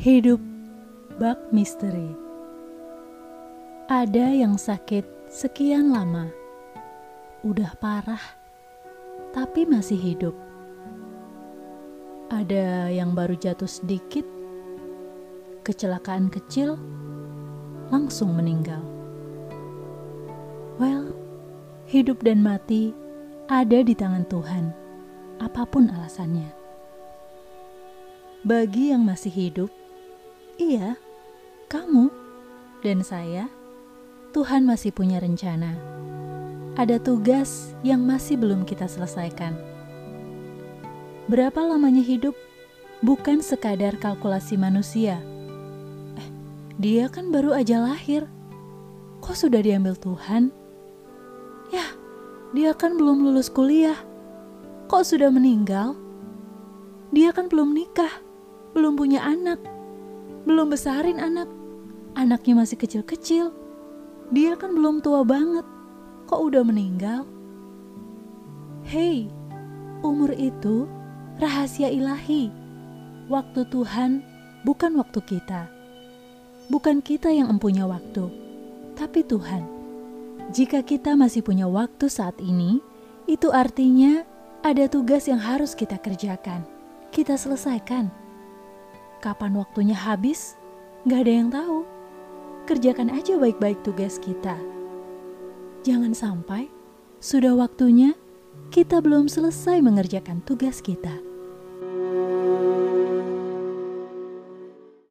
Hidup bak misteri. Ada yang sakit sekian lama, udah parah, tapi masih hidup. Ada yang baru jatuh sedikit, kecelakaan kecil, langsung meninggal. Well, hidup dan mati ada di tangan Tuhan, apa pun alasannya. Bagi yang masih hidup, iya, kamu dan saya, Tuhan masih punya rencana. Ada tugas yang masih belum kita selesaikan. Berapa lamanya hidup bukan sekadar kalkulasi manusia. Eh, dia kan baru aja lahir. Kok sudah diambil Tuhan? Ya, dia kan belum lulus kuliah. Kok sudah meninggal? Dia kan belum nikah, belum punya anak, belum besarin anak. Anaknya masih kecil-kecil. Dia kan belum tua banget. Kok udah meninggal? Hei, umur itu rahasia ilahi. Waktu Tuhan bukan waktu kita. Bukan kita yang empunya waktu, tapi Tuhan. Jika kita masih punya waktu saat ini, itu artinya ada tugas yang harus kita kerjakan. Kita selesaikan. Kapan waktunya habis, gak ada yang tahu. Kerjakan aja baik-baik tugas kita. Jangan sampai sudah waktunya kita belum selesai mengerjakan tugas kita.